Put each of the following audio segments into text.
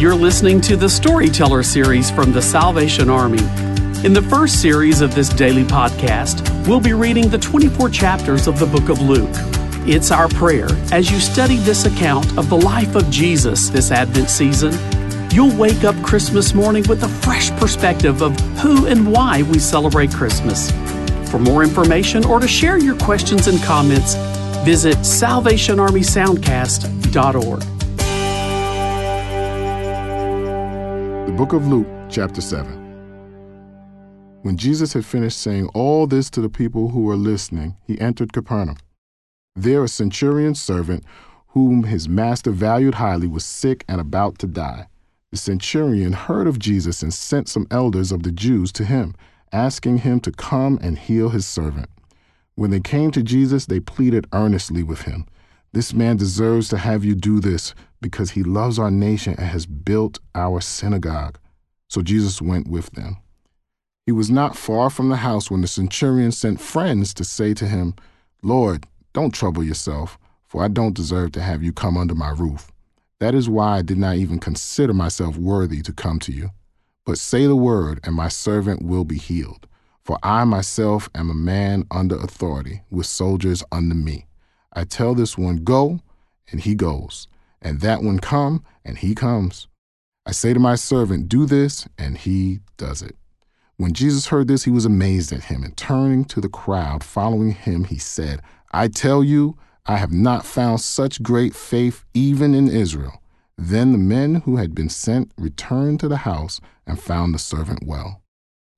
You're listening to the Storyteller series from the Salvation Army. In the first series of this daily podcast, we'll be reading the 24 chapters of the book of Luke. It's our prayer as you study this account of the life of Jesus this Advent season, you'll wake up Christmas morning with a fresh perspective of who and why we celebrate Christmas. For more information or to share your questions and comments, visit salvationarmysoundcast.org. book of Luke, chapter 7. When Jesus had finished saying all this to the people who were listening, he entered Capernaum. There, a centurion's servant, whom his master valued highly, was sick and about to die. The centurion heard of Jesus and sent some elders of the Jews to him, asking him to come and heal his servant. When they came to Jesus, they pleaded earnestly with him. This man deserves to have you do this because he loves our nation and has built our synagogue. So Jesus went with them. He was not far from the house when the centurion sent friends to say to him, Lord, don't trouble yourself, for I don't deserve to have you come under my roof. That is why I did not even consider myself worthy to come to you. But say the word, and my servant will be healed. For I myself am a man under authority, with soldiers under me. I tell this one, Go, and he goes, and that one, Come, and he comes. I say to my servant, Do this, and he does it. When Jesus heard this, he was amazed at him, and turning to the crowd following him, he said, I tell you, I have not found such great faith even in Israel. Then the men who had been sent returned to the house and found the servant well.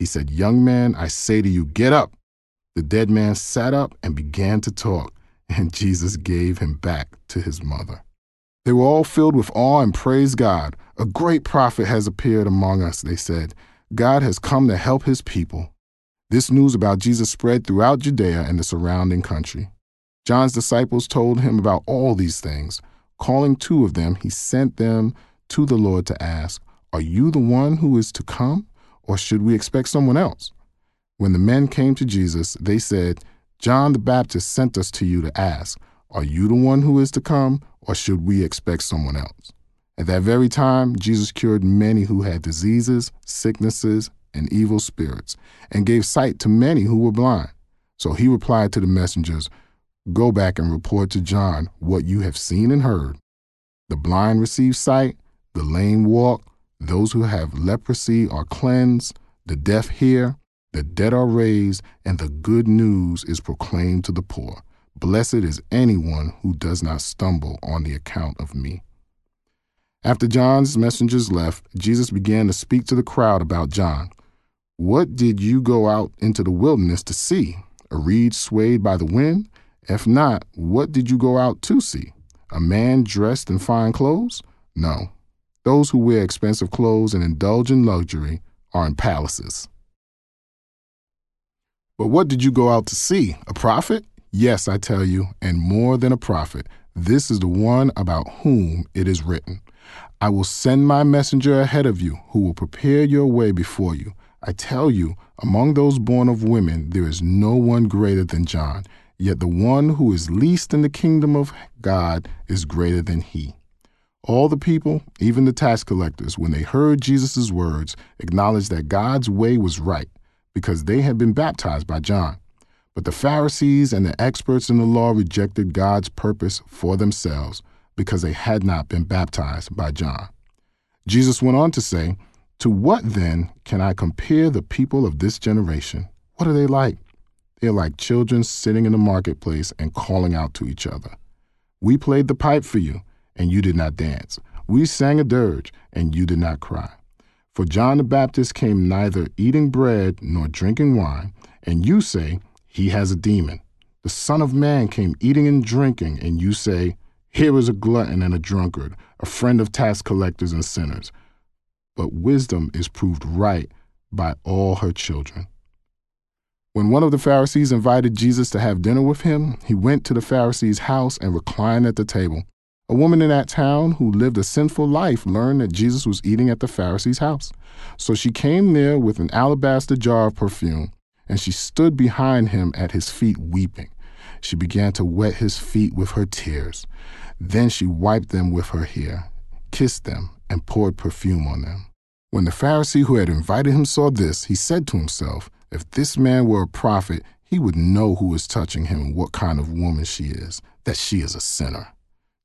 He said, Young man, I say to you, get up. The dead man sat up and began to talk and Jesus gave him back to his mother. They were all filled with awe and praised God. A great prophet has appeared among us, they said. God has come to help his people. This news about Jesus spread throughout Judea and the surrounding country. John's disciples told him about all these things. Calling two of them, he sent them to the Lord to ask, Are you the one who is to come, or should we expect someone else? When the men came to Jesus, they said, John the Baptist sent us to you to ask, Are you the one who is to come, or should we expect someone else? At that very time, Jesus cured many who had diseases, sicknesses, and evil spirits, and gave sight to many who were blind. So he replied to the messengers, Go back and report to John what you have seen and heard. The blind receive sight, the lame walk, those who have leprosy are cleansed, the deaf hear, the dead are raised, and the good news is proclaimed to the poor. Blessed is anyone who does not stumble on the account of me. After John's messengers left, Jesus began to speak to the crowd about John. What did you go out into the wilderness to see? A reed swayed by the wind? If not, what did you go out to see? A man dressed in fine clothes? No. Those who wear expensive clothes and indulge in luxury are in palaces. But what did you go out to see? A prophet? Yes, I tell you, and more than a prophet. This is the one about whom it is written I will send my messenger ahead of you, who will prepare your way before you. I tell you, among those born of women, there is no one greater than John, yet the one who is least in the kingdom of God is greater than he. All the people, even the tax collectors, when they heard Jesus' words, acknowledged that God's way was right because they had been baptized by John. But the Pharisees and the experts in the law rejected God's purpose for themselves because they had not been baptized by John. Jesus went on to say, To what then can I compare the people of this generation? What are they like? They are like children sitting in the marketplace and calling out to each other. We played the pipe for you, and you did not dance. We sang a dirge, and you did not cry. For John the Baptist came neither eating bread nor drinking wine, and you say, He has a demon. The Son of Man came eating and drinking, and you say, Here is a glutton and a drunkard, a friend of tax collectors and sinners. but wisdom is proved right by all her children. When one of the Pharisees invited Jesus to have dinner with him, he went to the Pharisee's house and reclined at the table. A woman in that town who lived a sinful life learned that Jesus was eating at the Pharisee's house. So she came near with an alabaster jar of perfume, and she stood behind him at his feet weeping. She began to wet his feet with her tears. Then she wiped them with her hair, kissed them, and poured perfume on them. When the Pharisee who had invited him saw this, he said to himself, if this man were a prophet, he would know who is touching him and what kind of woman she is, that she is a sinner.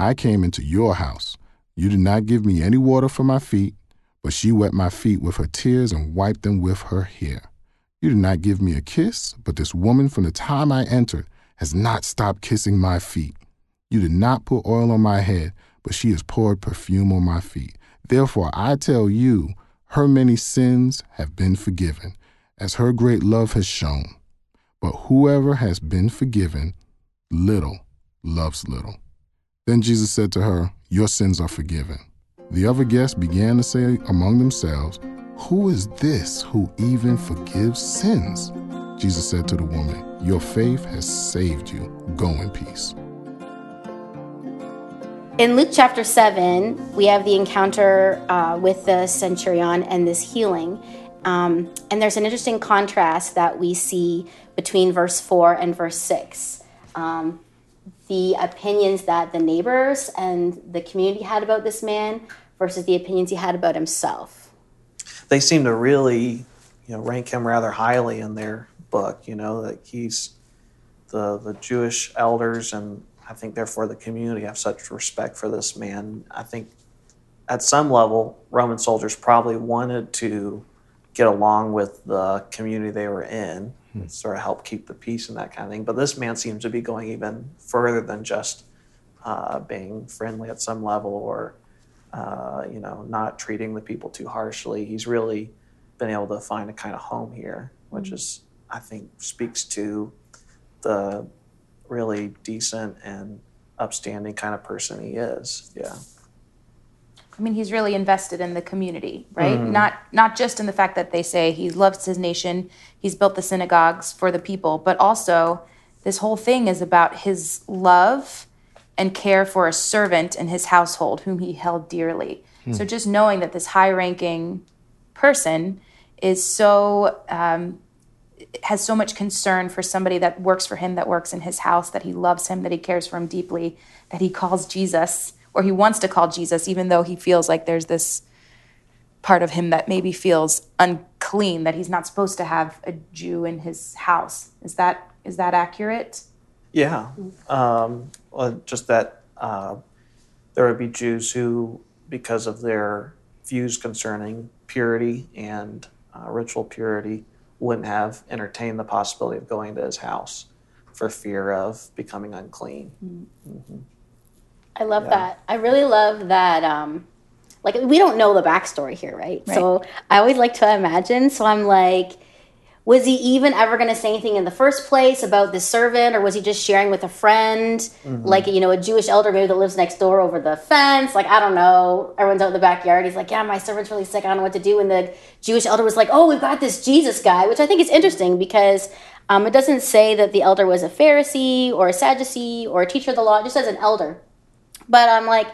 I came into your house. You did not give me any water for my feet, but she wet my feet with her tears and wiped them with her hair. You did not give me a kiss, but this woman from the time I entered has not stopped kissing my feet. You did not put oil on my head, but she has poured perfume on my feet. Therefore, I tell you, her many sins have been forgiven as her great love has shown. But whoever has been forgiven little loves little. Then Jesus said to her, Your sins are forgiven. The other guests began to say among themselves, Who is this who even forgives sins? Jesus said to the woman, Your faith has saved you. Go in peace. In Luke chapter 7, we have the encounter uh, with the centurion and this healing. Um, and there's an interesting contrast that we see between verse 4 and verse 6. Um, the opinions that the neighbors and the community had about this man versus the opinions he had about himself. They seem to really, you know, rank him rather highly in their book. You know that he's the the Jewish elders and I think therefore the community have such respect for this man. I think at some level Roman soldiers probably wanted to get along with the community they were in, hmm. sort of help keep the peace and that kind of thing. But this man seems to be going even further than just uh, being friendly at some level or, uh, you know, not treating the people too harshly. He's really been able to find a kind of home here, which hmm. is, I think, speaks to the really decent and upstanding kind of person he is. Yeah. I mean, he's really invested in the community, right? Mm. Not not just in the fact that they say he loves his nation, he's built the synagogues for the people, but also this whole thing is about his love and care for a servant in his household whom he held dearly. Mm. So just knowing that this high-ranking person is so um, has so much concern for somebody that works for him, that works in his house, that he loves him, that he cares for him deeply, that he calls Jesus or he wants to call Jesus, even though he feels like there's this part of him that maybe feels unclean that he's not supposed to have a Jew in his house. Is that is that accurate? Yeah, um, well, just that uh, there would be Jews who, because of their views concerning purity and uh, ritual purity, wouldn't have entertained the possibility of going to his house for fear of becoming unclean. Mm-hmm. Mm-hmm. I love yeah. that. I really love that. Um, like we don't know the backstory here, right? right? So I always like to imagine. So I'm like, was he even ever going to say anything in the first place about the servant, or was he just sharing with a friend, mm-hmm. like you know, a Jewish elder maybe that lives next door over the fence? Like I don't know. Everyone's out in the backyard. He's like, yeah, my servant's really sick. I don't know what to do. And the Jewish elder was like, oh, we've got this Jesus guy, which I think is interesting because. Um, it doesn't say that the elder was a Pharisee or a Sadducee or a teacher of the law. It just says an elder. But I'm like,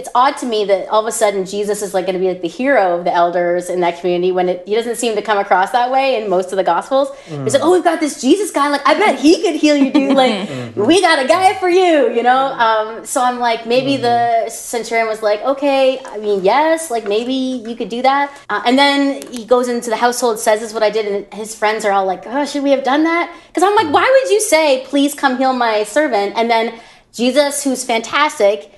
it's odd to me that all of a sudden Jesus is like going to be like the hero of the elders in that community when it, he doesn't seem to come across that way in most of the gospels. Mm. He's like, oh, we've got this Jesus guy. Like, I bet he could heal you, dude. Like, mm-hmm. we got a guy for you, you know? Um, so I'm like, maybe mm. the centurion was like, okay, I mean, yes, like maybe you could do that. Uh, and then he goes into the household, says, this is what I did. And his friends are all like, oh, should we have done that? Because I'm like, why would you say, please come heal my servant? And then Jesus, who's fantastic,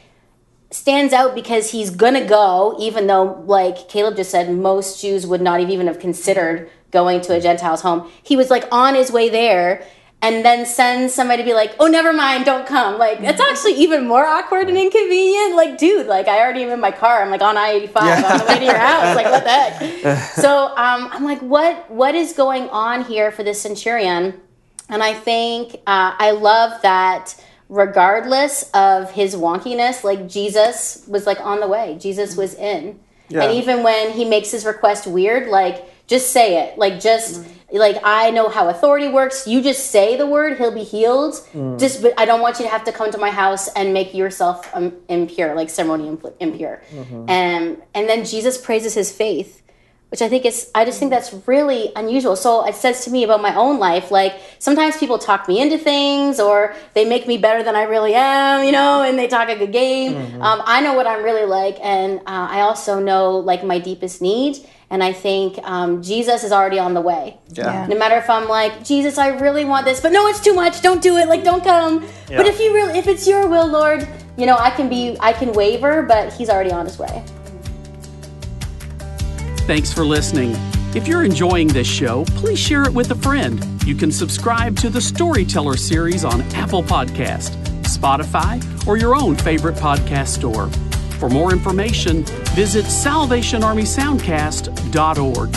stands out because he's gonna go, even though, like Caleb just said, most Jews would not even have considered going to a Gentile's home. He was like on his way there and then send somebody to be like, oh, never mind, don't come. Like, it's actually even more awkward and inconvenient. Like, dude, like, I already am in my car. I'm like on I 85 yeah. on the way to your house. Like, what the heck? so um, I'm like, what what is going on here for this centurion? And I think uh, I love that regardless of his wonkiness, like, Jesus was like on the way, Jesus was in. Yeah. And even when he makes his request weird, like, just say it. Like, just. Mm-hmm like I know how authority works. You just say the word, he'll be healed. Mm. Just, but I don't want you to have to come to my house and make yourself um, impure, like ceremony impure. Mm-hmm. And and then Jesus praises his faith, which I think is. I just think that's really unusual. So it says to me about my own life. Like sometimes people talk me into things, or they make me better than I really am, you know, and they talk a good game. Mm-hmm. Um, I know what I'm really like, and uh, I also know like my deepest need and I think um, Jesus is already on the way. Yeah. No matter if I'm like, Jesus, I really want this, but no, it's too much. Don't do it. Like, don't come. Yeah. But if you really, if it's your will, Lord, you know, I can be, I can waver, but He's already on His way. Thanks for listening. If you're enjoying this show, please share it with a friend. You can subscribe to the Storyteller series on Apple Podcast, Spotify, or your own favorite podcast store. For more information, visit salvationarmysoundcast.org.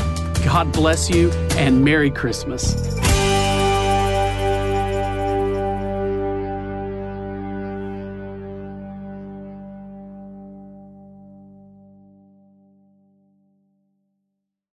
God bless you and Merry Christmas.